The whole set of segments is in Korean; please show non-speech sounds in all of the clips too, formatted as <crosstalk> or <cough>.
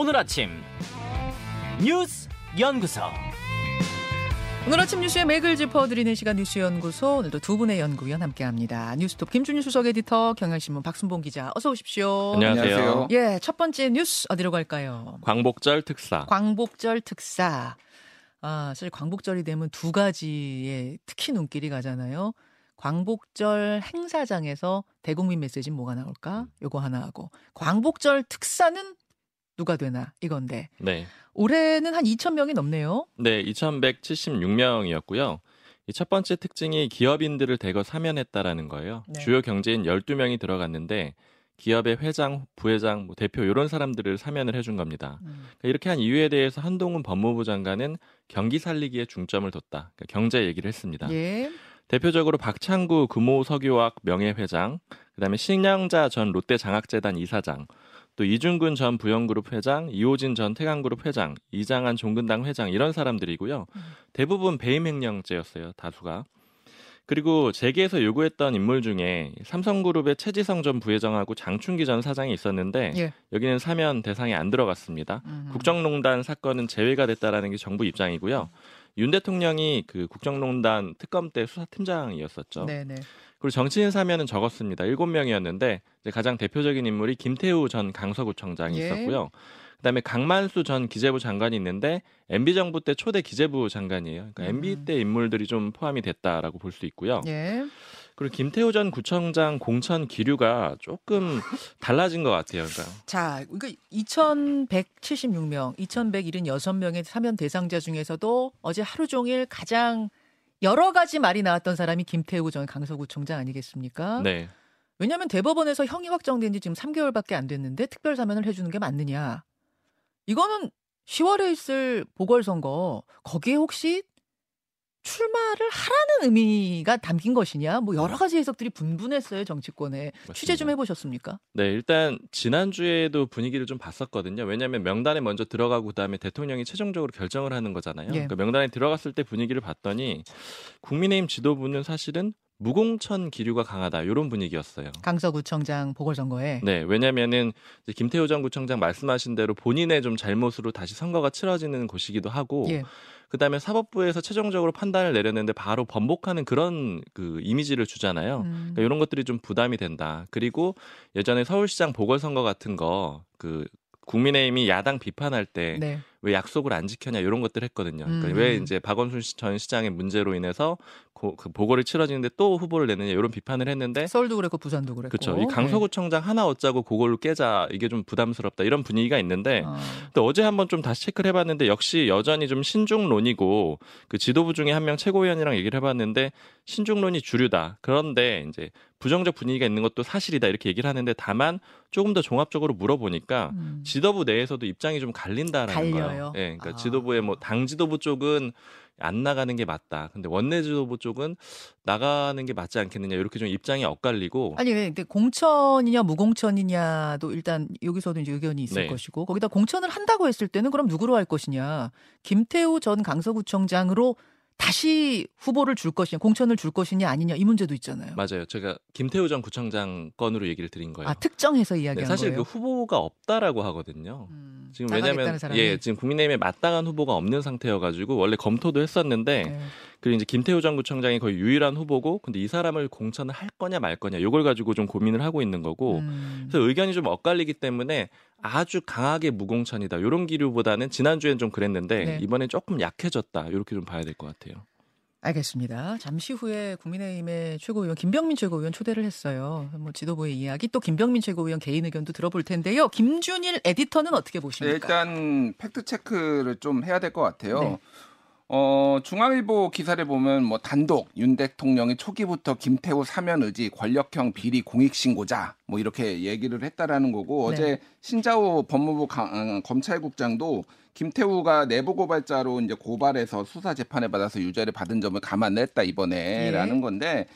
오늘 아침 뉴스 연구소. 오늘 아침 뉴스의 맥을 짚어드리는 시간 뉴스 연구소 오늘도 두 분의 연구위원 함께합니다. 뉴스톱 김준일 수석 에디터 경향신문 박순봉 기자 어서 오십시오. 안녕하세요. 예, 첫 번째 뉴스 어디로 갈까요? 광복절 특사. 광복절 특사. 아, 사실 광복절이 되면 두 가지에 특히 눈길이 가잖아요. 광복절 행사장에서 대국민 메시지는 뭐가 나올까? 요거 하나 하고 광복절 특사는 누가 되나 이건데 네. 올해는 한 2천 명이 넘네요. 네, 2,176명이었고요. 이 첫 번째 특징이 기업인들을 대거 사면했다라는 거예요. 네. 주요 경제인 12명이 들어갔는데 기업의 회장, 부회장, 뭐 대표 이런 사람들을 사면을 해준 겁니다. 음. 그러니까 이렇게 한 이유에 대해서 한동훈 법무부 장관은 경기 살리기에 중점을 뒀다. 그러니까 경제 얘기를 했습니다. 예. 대표적으로 박창구 금호석유화학 명예회장, 그다음에 신영자 전 롯데 장학재단 이사장, 또 이준근 전 부영그룹 회장, 이호진 전 태강그룹 회장, 이장한 종근당 회장 이런 사람들이고요. 대부분 배임 행령제였어요. 다수가. 그리고 재계에서 요구했던 인물 중에 삼성그룹의 최지성 전 부회장하고 장충기 전 사장이 있었는데 예. 여기는 사면 대상에 안 들어갔습니다. 음. 국정농단 사건은 제외가 됐다라는 게 정부 입장이고요. 윤 대통령이 그 국정농단 특검 때 수사팀장이었었죠. 네네. 그리고 정치인 사면은 적었습니다. 일곱 명이었는데 이제 가장 대표적인 인물이 김태우 전 강서구청장이 예. 있었고요. 그다음에 강만수 전 기재부 장관이 있는데 MB 정부 때 초대 기재부 장관이에요. 그러니까 음. MB 때 인물들이 좀 포함이 됐다라고 볼 수 있고요. 예. 그리고 김태우 전 구청장 공천 기류가 조금 <laughs> 달라진 것 같아요. 그러니까 자, 그러니까 2,176명, 2,176명의 사면 대상자 중에서도 어제 하루 종일 가장 여러 가지 말이 나왔던 사람이 김태우 전 강서구청장 아니겠습니까? 네. 왜냐하면 대법원에서 형이 확정된 지 지금 3개월밖에 안 됐는데 특별 사면을 해주는 게 맞느냐? 이거는 10월에 있을 보궐선거 거기에 혹시 출마를 하라는 의미가 담긴 것이냐? 뭐 여러 가지 해석들이 분분했어요 정치권에 취재 좀 해보셨습니까? 네, 일단 지난주에도 분위기를 좀 봤었거든요. 왜냐하면 명단에 먼저 들어가고 그다음에 대통령이 최종적으로 결정을 하는 거잖아요. 예. 그러니까 명단에 들어갔을 때 분위기를 봤더니 국민의힘 지도부는 사실은 무공천 기류가 강하다 이런 분위기였어요. 강서구청장 보궐선거에 네, 왜냐면은 김태호 전 구청장 말씀하신 대로 본인의 좀 잘못으로 다시 선거가 치러지는 곳이기도 하고 예. 그다음에 사법부에서 최종적으로 판단을 내렸는데 바로 번복하는 그런 그 이미지를 주잖아요. 음. 그러니까 이런 것들이 좀 부담이 된다. 그리고 예전에 서울시장 보궐선거 같은 거 그 국민의힘이 야당 비판할 때 왜 네. 약속을 안 지켰냐 이런 것들 했거든요. 그러니까 음. 왜 이제 박원순 시- 전 시장의 문제로 인해서 고- 그 보궐이 치러지는데 또 후보를 내느냐 이런 비판을 했는데 서울도 그랬고 부산도 그랬고. 그렇죠. 이 강서구청장 하나 얻자고 그걸로 깨자 이게 좀 부담스럽다 이런 분위기가 있는데 네. 어. 또 어제 한번 좀 다시 체크를 해봤는데 역시 여전히 좀 신중론이고 그 지도부 중에 한 명 최고위원이랑 얘기를 해봤는데 신중론이 주류다. 그런데 이제 부정적 분위기가 있는 것도 사실이다 이렇게 얘기를 하는데 다만 조금 더 종합적으로 물어보니까 음. 지도부 내에서도 입장이 좀 갈린다라는 갈려요? 거예요. 예, 그러니까 아. 지도부의 뭐 당 지도부 쪽은 안 나가는 게 맞다. 근데 원내 지도부 쪽은 나가는 게 맞지 않겠느냐 이렇게 좀 입장이 엇갈리고 아니 근데 공천이냐 무공천이냐도 일단 여기서도 이제 의견이 있을 네. 것이고 거기다 공천을 한다고 했을 때는 그럼 누구로 할 것이냐 김태우 전 강서구청장으로 다시 후보를 줄 것이냐 공천을 줄 것이냐 아니냐 이 문제도 있잖아요. 맞아요. 제가 김태우 전 구청장 건으로 얘기를 드린 거예요. 아 특정해서 네, 이야기한 사실 거예요. 그 후보가 없다라고 하거든요. 음, 지금 사람이. 예 지금 국민의힘에 마땅한 후보가 없는 상태여가지고 원래 검토도 했었는데 네. 그리고 이제 김태우 전 구청장이 거의 유일한 후보고 근데 이 사람을 공천을 할 거냐 말 거냐 이걸 가지고 좀 고민을 하고 있는 거고 음, 그래서 의견이 좀 엇갈리기 때문에 아주 강하게 무공천이다 이런 기류보다는 지난주엔 좀 그랬는데 네. 이번엔 조금 약해졌다 이렇게 좀 봐야 될 것 같아요. 알겠습니다. 잠시 후에 국민의힘의 최고위원 김병민 최고위원 초대를 했어요. 뭐 지도부의 이야기 또 김병민 최고위원 개인 의견도 들어볼 텐데요. 김준일 에디터는 어떻게 네, 보십니까? 일단 팩트 체크를 좀 해야 될 것 같아요. 네. 어, 중앙일보 기사를 보면 뭐 단독 윤 대통령이 초기부터 김태우 사면 의지 권력형 비리 공익 신고자 뭐 이렇게 얘기를 했다라는 거고 네. 어제 신자호 법무부 가- 어, 검찰국장도 김태우가 내부 고발자로 이제 고발해서 수사 재판을 받아서 유죄를 받은 점을 감안했다 이번에라는 예. 건데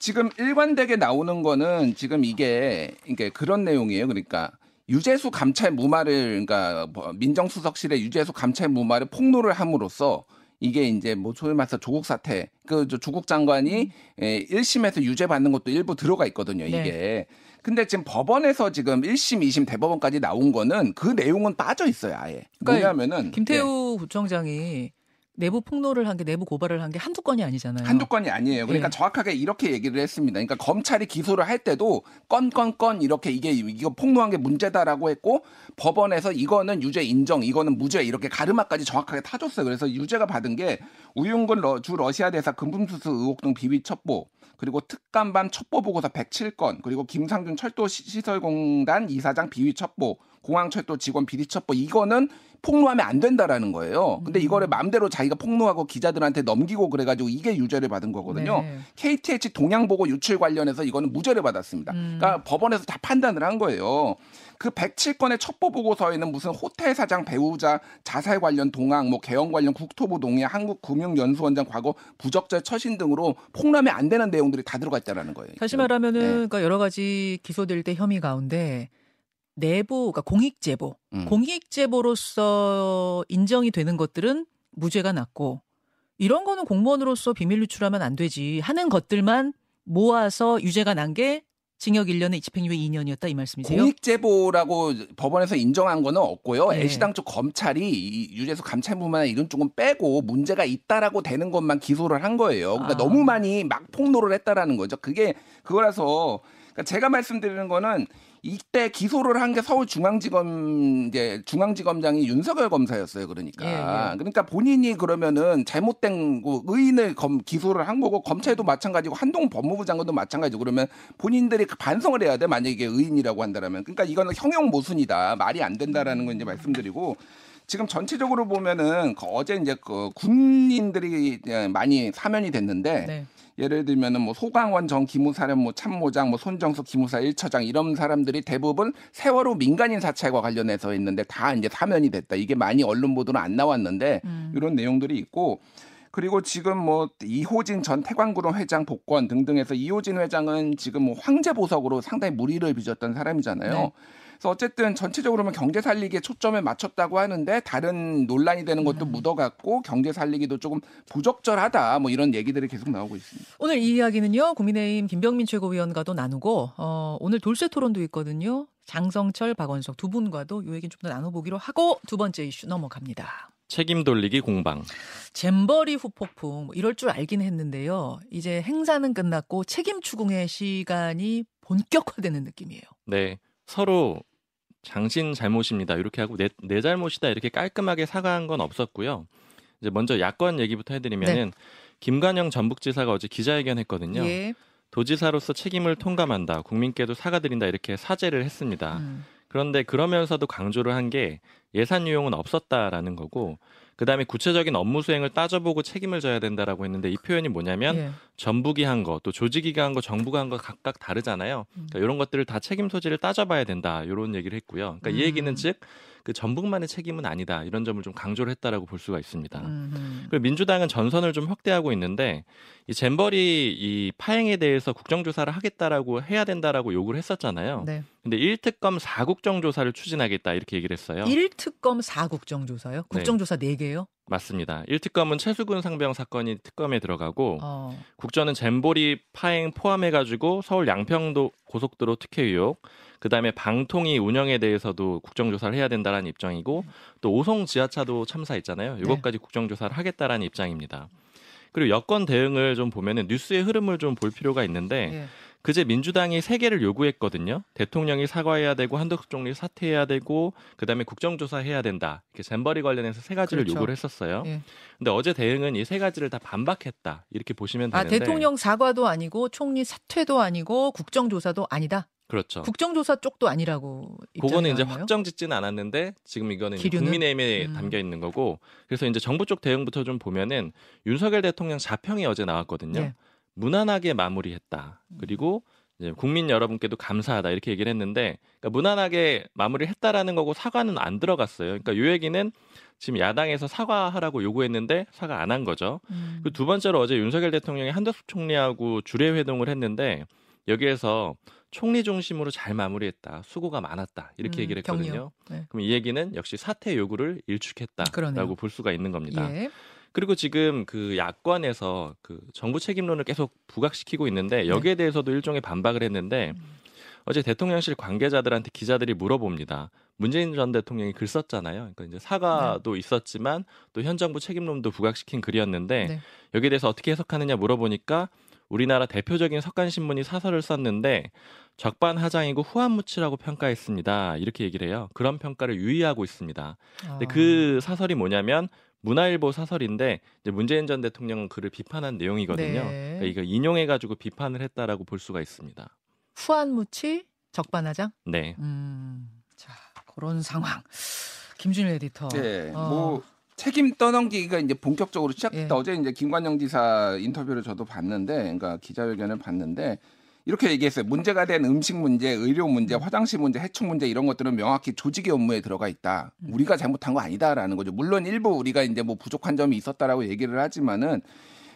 지금 일관되게 나오는 거는 지금 이게 이게 그런 내용이에요. 그러니까 유재수 감찰 무마를 그러니까 뭐 민정수석실의 유재수 감찰 무마를 폭로를 함으로써 이게 이제 뭐 소위 말해서 조국 사태 그 조국 장관이 예, 1심에서 유죄 받는 것도 일부 들어가 있거든요. 이게. 네. 근데 지금 법원에서 지금 1심, 2심 대법원까지 나온 거는 그 내용은 빠져 있어요, 아예. 그러니까 뭐냐면은 예. 김태우 구청장이 내부 폭로를 한 게 내부 고발을 한 게 한두 건이 아니잖아요. 한두 건이 아니에요. 그러니까 예. 정확하게 이렇게 얘기를 했습니다. 그러니까 검찰이 기소를 할 때도 건 건 건 이렇게 이게 이거 폭로한 게 문제다라고 했고 법원에서 이거는 유죄 인정, 이거는 무죄 이렇게 가르마까지 정확하게 타줬어요. 그래서 유죄가 받은 게 우윤근 러- 주 러시아 대사 금품수수 의혹 등 비위 첩보 그리고 특감반 첩보 보고서 107건 그리고 김상균 철도 시- 시설공단 이사장 비위 첩보 공항철도 직원 비리 첩보 이거는 폭로하면 안 된다라는 거예요. 근데 이거를 마음대로 자기가 폭로하고 기자들한테 넘기고 그래가지고 이게 유죄를 받은 거거든요. 네. KTH 동양보고 유출 관련해서 이거는 무죄를 받았습니다. 음. 그러니까 법원에서 다 판단을 한 거예요. 그 107건의 첩보 보고서에는 무슨 호텔 사장 배우자 자살 관련 동항, 뭐 개헌 관련 국토부 동의, 한국 금융연수원장 과거 부적절 처신 등으로 폭로하면 안 되는 내용들이 다 들어가 있다라는 거예요. 다시 네. 말하면은 그러니까 여러 가지 기소될 때 혐의 가운데 내부 그러니까 공익 제보, 음. 공익 제보로서 인정이 되는 것들은 무죄가 났고 이런 거는 공무원으로서 비밀 유출하면 안 되지 하는 것들만 모아서 유죄가 난 게 징역 1년에 집행유예 2년이었다 이 말씀이세요? 공익 제보라고 법원에서 인정한 거는 없고요. 네. 애시당 쪽 검찰이 이 유죄수 감찰부만 이런 쪽은 빼고 문제가 있다라고 되는 것만 기소를 한 거예요. 그러니까 아. 너무 많이 막 폭로를 했다라는 거죠. 그게 그거라서 그러니까 제가 말씀드리는 거는 이때 기소를 한 게 서울중앙지검 이제 중앙지검장이 윤석열 검사였어요. 그러니까 예, 예. 그러니까 본인이 그러면은 잘못된 그 의인을 검, 기소를 한 거고 검찰도 마찬가지고 한동 법무부 장관도 마찬가지고 그러면 본인들이 그 반성을 해야 돼 만약에 이게 의인이라고 한다라면 그러니까 이거는 형용 모순이다 말이 안 된다라는 걸 이제 말씀드리고 지금 전체적으로 보면은 그 어제 이제 그 군인들이 많이 사면이 됐는데 네. 예를 들면은 뭐 소강원 전 기무사령부 참모장, 뭐 손정수 기무사 1처장 이런 사람들이 대부분 세월호 민간인 사찰과 관련해서 있는데 다 이제 사면이 됐다. 이게 많이 언론 보도는 안 나왔는데 음. 이런 내용들이 있고 그리고 지금 뭐 이호진 전 태광구로 회장 복권 등등해서 이호진 회장은 지금 뭐 황제 보석으로 상당히 무리를 빚었던 사람이잖아요. 네. 그래서 어쨌든 전체적으로 보면 경제 살리기에 초점을 맞췄다고 하는데 다른 논란이 되는 것도 음. 묻어갔고 경제 살리기도 조금 부적절하다 뭐 이런 얘기들이 계속 나오고 있습니다. 오늘 이 이야기는요 국민의힘 김병민 최고위원과도 나누고 어, 오늘 돌쇠 토론도 있거든요. 장성철, 박원석 두 분과도 이 얘기는 좀 더 나눠보기로 하고 두 번째 이슈 넘어갑니다. 책임 돌리기 공방. 잼버리 후폭풍 뭐 이럴 줄 알긴 했는데요. 이제 행사는 끝났고 책임 추궁의 시간이 본격화되는 느낌이에요. 네. 서로 당신 잘못입니다. 이렇게 하고 내, 내 잘못이다. 이렇게 깔끔하게 사과한 건 없었고요. 이제 먼저 야권 얘기부터 해드리면은 김관영 전북지사가 어제 기자회견 했거든요. 예. 도지사로서 책임을 통감한다. 국민께도 사과드린다. 이렇게 사죄를 했습니다. 음. 그런데 그러면서도 강조를 한 게 예산 유용은 없었다라는 거고 그다음에 구체적인 업무 수행을 따져보고 책임을 져야 된다라고 했는데 이 표현이 뭐냐면 예. 전북이 한 거, 또 조직이가 한 거, 정부가 한 거 각각 다르잖아요. 그러니까 이런 것들을 다 책임 소지를 따져봐야 된다. 이런 얘기를 했고요. 그러니까 음. 이 얘기는 즉 그 전북만의 책임은 아니다. 이런 점을 좀 강조를 했다라고 볼 수가 있습니다. 음. 그리고 민주당은 전선을 좀 확대하고 있는데 이 잼버리 이 파행에 대해서 국정조사를 하겠다라고 해야 된다라고 요구를 했었잖아요. 네. 근데 1특검 4국정 조사를 추진하겠다 이렇게 얘기를 했어요. 1특검 4국정 조사요? 국정조사 네. 4개요? 맞습니다. 1특검은 최수근 상병 사건이 특검에 들어가고 어. 국전은 잼보리 파행 포함해 가지고 서울 양평도 고속도로 특혜 의혹, 그 다음에 방통위 운영에 대해서도 국정조사를 해야 된다라는 입장이고 또 오송 지하차도 참사 있잖아요. 이것까지 국정조사를 하겠다라는 입장입니다. 그리고 여권 대응을 좀 보면은 뉴스의 흐름을 좀 볼 필요가 있는데 예. 그제 민주당이 세 개를 요구했거든요. 대통령이 사과해야 되고 한덕수 총리 사퇴해야 되고 그다음에 국정조사 해야 된다. 이렇게 잼버리 관련해서 세 가지를 그렇죠. 요구를 했었어요. 예. 근데 어제 대응은 이 세 가지를 다 반박했다. 이렇게 보시면 아, 되는데 대통령 사과도 아니고 총리 사퇴도 아니고 국정조사도 아니다. 그렇죠. 국정조사 쪽도 아니라고 그거는 이제? 확정 짓지는 않았는데 지금 이거는 기류는? 국민의힘에 음. 담겨 있는 거고 그래서 이제 정부 쪽 대응부터 좀 보면은 윤석열 대통령 자평이 어제 나왔거든요. 네. 무난하게 마무리했다. 그리고 이제 국민 여러분께도 감사하다 이렇게 얘기를 했는데 그러니까 무난하게 마무리했다라는 거고 사과는 안 들어갔어요. 그러니까 요 얘기는 지금 야당에서 사과하라고 요구했는데 사과 안 한 거죠. 음. 그두 번째로 어제 윤석열 대통령이 한덕수 총리하고 주례 회동을 했는데 여기에서 총리 중심으로 잘 마무리했다. 수고가 많았다. 이렇게 음, 얘기를. 했거든요. 네. 그럼 이 얘기는 역시 사퇴 요구를 일축했다라고 그러네요. 볼 수가 있는 겁니다. 예. 그리고 지금 그 야권에서 그 정부 책임론을 계속 부각시키고 있는데 여기에 대해서도 일종의 반박을 했는데 어제 대통령실 관계자들한테 기자들이 물어봅니다. 문재인 전 대통령이 글 썼잖아요. 그러니까 이제 사과도 있었지만 또 현 정부 책임론도 부각시킨 글이었는데 네. 여기에 대해서 어떻게 해석하느냐 물어보니까 우리나라 대표적인 석간 신문이 사설을 썼는데 적반하장이고 후한무치라고 평가했습니다. 이렇게 얘기를 해요. 그런 평가를 유의하고 있습니다. 근데 아. 그 사설이 뭐냐면 문화일보 사설인데 이제 문재인 전 대통령 글을 비판한 내용이거든요. 네. 그러니까 이거 인용해 가지고 비판을 했다라고 볼 수가 있습니다. 후한무치 적반하장. 네. 음, 자 그런 상황. 김준일 에디터. 예, 어. 뭐 책임 떠넘기기가 이제 본격적으로 시작됐다. 예. 어제 이제 김관영 지사 인터뷰를 저도 봤는데, 그러니까 기자회견을 봤는데 이렇게 얘기했어요. 문제가 된 음식 문제, 의료 문제, 화장실 문제, 해충 문제 이런 것들은 명확히 조직의 업무에 들어가 있다. 음. 우리가 잘못한 거 아니다라는 거죠. 물론 일부 우리가 이제 뭐 부족한 점이 있었다라고 얘기를 하지만은.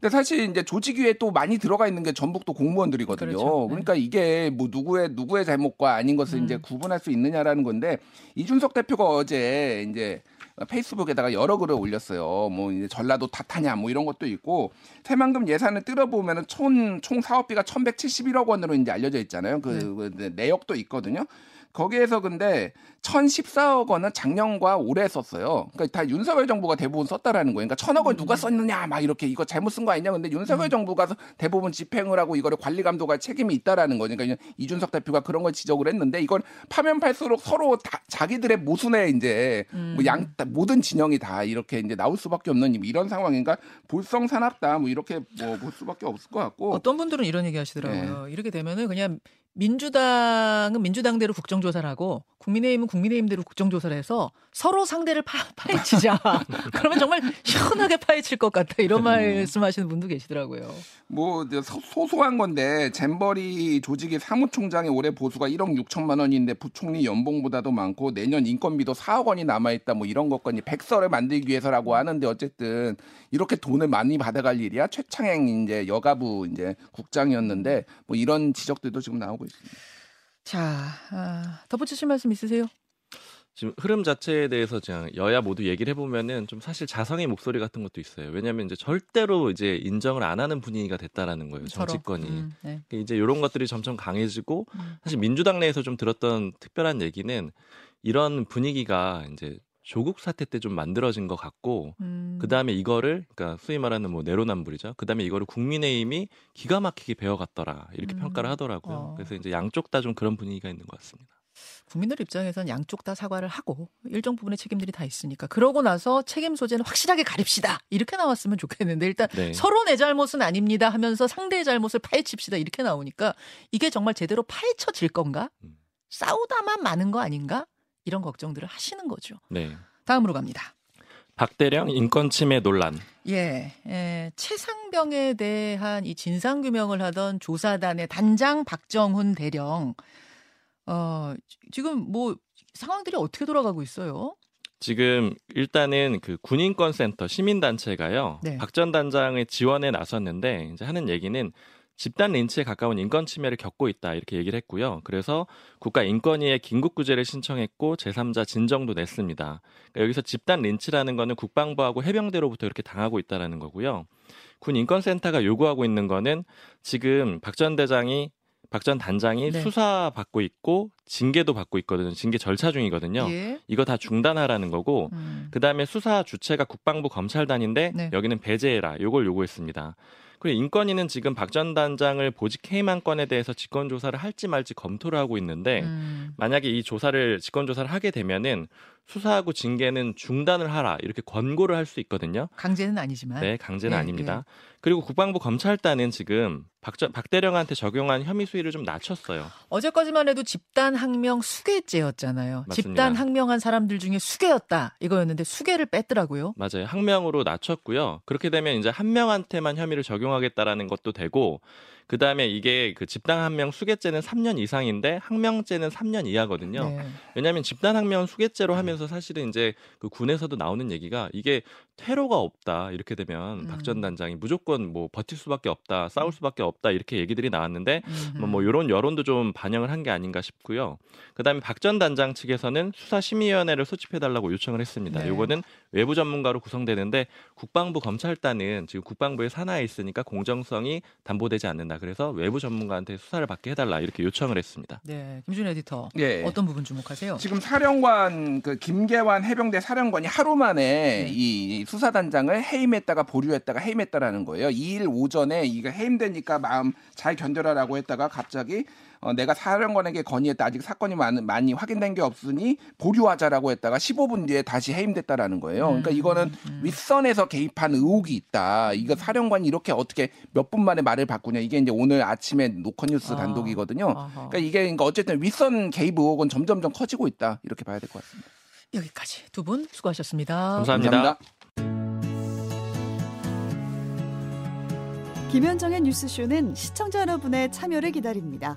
근데 사실 이제 조직 위에 또 많이 들어가 있는 게 전북 도 공무원들이거든요. 그렇죠. 네. 그러니까 이게 뭐 누구의 누구의 잘못과 아닌 것을 음. 이제 구분할 수 있느냐라는 건데 이준석 대표가 어제 이제 페이스북에다가 여러 글을 올렸어요. 뭐 이제 전라도 탓하냐 뭐 이런 것도 있고 새만금 예산을 뜯어보면은 총, 총 사업비가 1,171억 원으로 이제 알려져 있잖아요. 그, 그 내역도 있거든요. 거기에서 근데 1,014억 원은 작년과 올해 썼어요. 그러니까 다 윤석열 정부가 대부분 썼다라는 거예요. 그러니까 천억 원 누가 썼느냐 막 이렇게 이거 잘못 쓴 거 아니냐. 근데 윤석열 정부가 대부분 집행을 하고 이거를 관리 감독할 책임이 있다라는 거니까 그러니까 이준석 대표가 그런 걸 지적을 했는데 이건 파면 팔수록 서로 다 자기들의 모순에 이제 뭐양 모든 진영이 다 이렇게 이제 나올 수밖에 없는 이런 상황인가 볼성사납다 뭐 이렇게 뭐 볼 수밖에 없을 것 같고 어떤 분들은 이런 얘기 하시더라고요. 네. 이렇게 되면은 그냥 민주당은 민주당대로 국정조사를 하고 국민의힘은 국민의힘대로 국정조사를 해서 서로 상대를 파, 파헤치자. <laughs> 그러면 정말 시원하게 파헤칠 것 같다. 이런 말씀하시는 분도 계시더라고요. 뭐 소- 소소한 건데 잼버리 조직위 사무총장의 올해 보수가 1억 6천만 원인데 부총리 연봉보다도 많고 내년 인건비도 4억 원이 남아 있다 뭐 이런 것까지 백서를 만들기 위해서라고 하는데 어쨌든 이렇게 돈을 많이 받아갈 일이야 최창행 이제 여가부 이제 국장이었는데 뭐 이런 지적들도 지금 나오고 있습니다. 자, 아, 덧붙이실 말씀 있으세요? 지금 흐름 자체에 대해서 그냥 여야 모두 얘기를 해보면은 좀 사실 자성의 목소리 같은 것도 있어요. 왜냐하면 이제 절대로 이제 인정을 안 하는 분위기가 됐다라는 거예요. 정치권이. 음, 네. 이제 이런 것들이 점점 강해지고 음. 사실 민주당 내에서 좀 들었던 특별한 얘기는 이런 분위기가 이제 조국 사태 때 좀 만들어진 것 같고 음. 그 다음에 이거를 그러니까 소위 말하는 뭐 내로남불이죠. 그 다음에 이거를 국민의힘이 기가 막히게 배워갔더라 이렇게 음. 평가를 하더라고요. 어. 그래서 이제 양쪽 다 좀 그런 분위기가 있는 것 같습니다. 국민들 입장에선 양쪽 다 사과를 하고 일정 부분의 책임들이 다 있으니까 그러고 나서 책임 소재는 확실하게 가립시다 이렇게 나왔으면 좋겠는데 일단 네. 서로 내 잘못은 아닙니다 하면서 상대의 잘못을 파헤칩시다 이렇게 나오니까 이게 정말 제대로 파헤쳐질 건가 음. 싸우다만 마는 거 아닌가 이런 걱정들을 하시는 거죠. 네. 다음으로 갑니다. 박대령 인권 침해 논란. 예, 예, 최상병에 대한 이 진상 규명을 하던 조사단의 단장 박정훈 대령, 어 지금 뭐 상황들이 어떻게 돌아가고 있어요? 지금 일단은 그 군인권센터 시민단체가요. 네. 박전 단장의 지원에 나섰는데 이제 하는 얘기는 집단 린치에 가까운 인권 침해를 겪고 있다 이렇게 얘기를 했고요. 그래서 국가 인권위에 긴급 구제를 신청했고 제3자 진정도 냈습니다. 그러니까 여기서 집단 린치라는 거는 국방부하고 해병대로부터 이렇게 당하고 있다라는 거고요. 군 인권센터가 요구하고 있는 거는 지금 박 전 대장이 박전 단장이 네. 수사 받고 있고 징계도 받고 있거든요. 징계 절차 중이거든요. 예. 이거 다 중단하라는 거고 음. 그 다음에 수사 주체가 국방부 검찰단인데 네. 여기는 배제해라. 요걸 요구했습니다. 그리고 인권위는 지금 박 전 단장을 보직 해임한 건에 대해서 직권 조사를 할지 말지 검토를 하고 있는데 음. 만약에 이 조사를 직권 조사를 하게 되면은 수사하고 징계는 중단을 하라 이렇게 권고를 할 수 있거든요. 강제는 아니지만. 네, 강제는 예, 아닙니다. 그리고 국방부 검찰단은 지금 박, 전- 박 대령한테 적용한 혐의 수위를 좀 낮췄어요. 어제까지만 해도 집단 항명 수괴죄였잖아요. 맞습니다. 집단 항명한 사람들 중에 수괴였다 이거였는데 수괴를 뺐더라고요. 맞아요. 항명으로 낮췄고요. 그렇게 되면 이제 한 명한테만 혐의를 적용하겠다라는 것도 되고 그 다음에 이게 그 집단 항명 수개죄는 3년 이상인데 항명죄는 3년 이하거든요. 네. 왜냐하면 집단 항명 수개죄로 하면서 사실은 이제 그 군에서도 나오는 얘기가 이게 테러가 없다 이렇게 되면 음. 박전 단장이 무조건 뭐 버틸 수밖에 없다 싸울 수밖에 없다 이렇게 얘기들이 나왔는데 음흠. 뭐, 뭐 이런 여론도 좀 반영을 한 게 아닌가 싶고요. 그다음에 박 전 단장 측에서는 수사심의위원회를 소집해달라고 요청을 했습니다. 네. 요거는 외부 전문가로 구성되는데 국방부 검찰단은 지금 국방부의 산하에 있으니까 공정성이 담보되지 않는다. 그래서 외부 전문가한테 수사를 받게 해달라 이렇게 요청을 했습니다. 네, 김준 에디터 예. 어떤 부분 주목하세요? 지금 사령관 그 김계환 해병대 사령관이 하루 만에 네. 이 수사단장을 해임했다가 보류했다가 해임했다라는 거예요. 2일 오전에 이거 해임되니까 마음 잘 견뎌라라고 했다가 갑자기 어, 내가 사령관에게 건의했다 아직 사건이 많이, 많이 확인된 게 없으니 보류하자라고 했다가 15분 뒤에 다시 해임됐다라는 거예요. 그러니까 음, 이거는 음. 윗선에서 개입한 의혹이 있다. 이거 사령관이 이렇게 어떻게 몇 분 만에 말을 바꾸냐. 이게 이제 오늘 아침에 노컷뉴스 아. 단독이거든요. 그러니까 이게 그러니까 어쨌든 윗선 개입 의혹은 점점점 커지고 있다 이렇게 봐야 될 것 같습니다. 여기까지 두 분 수고하셨습니다. 감사합니다. 김현정의 뉴스쇼는 시청자 여러분의 참여를 기다립니다.